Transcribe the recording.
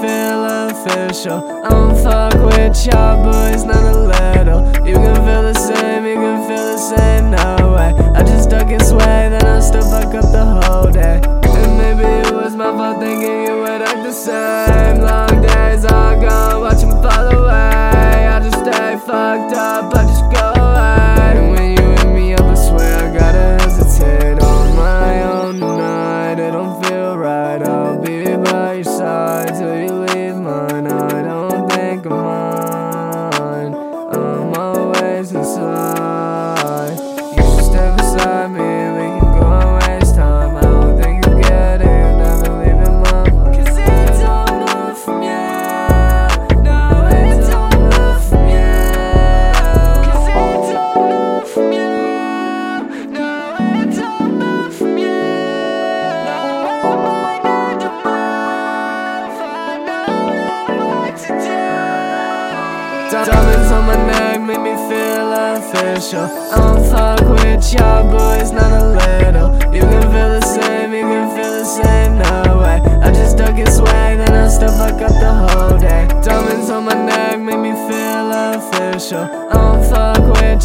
feel official. I don't fuck with y'all boys, not a little. You can feel the same, you can feel the same, no way. I just duck and sway, then I still fuck up the whole day. And maybe it was my fault thinking you would act the same. Long days are gone, watch them fall away. I just stay fucked up, side till you Diamonds on my neck make me feel official. I don't fuck with y'all boys, not a little. You can feel the same, you can feel the same, no way. I just duck and sway, then I still fuck up the whole day. Diamonds on my neck make me feel official. I don't fuck with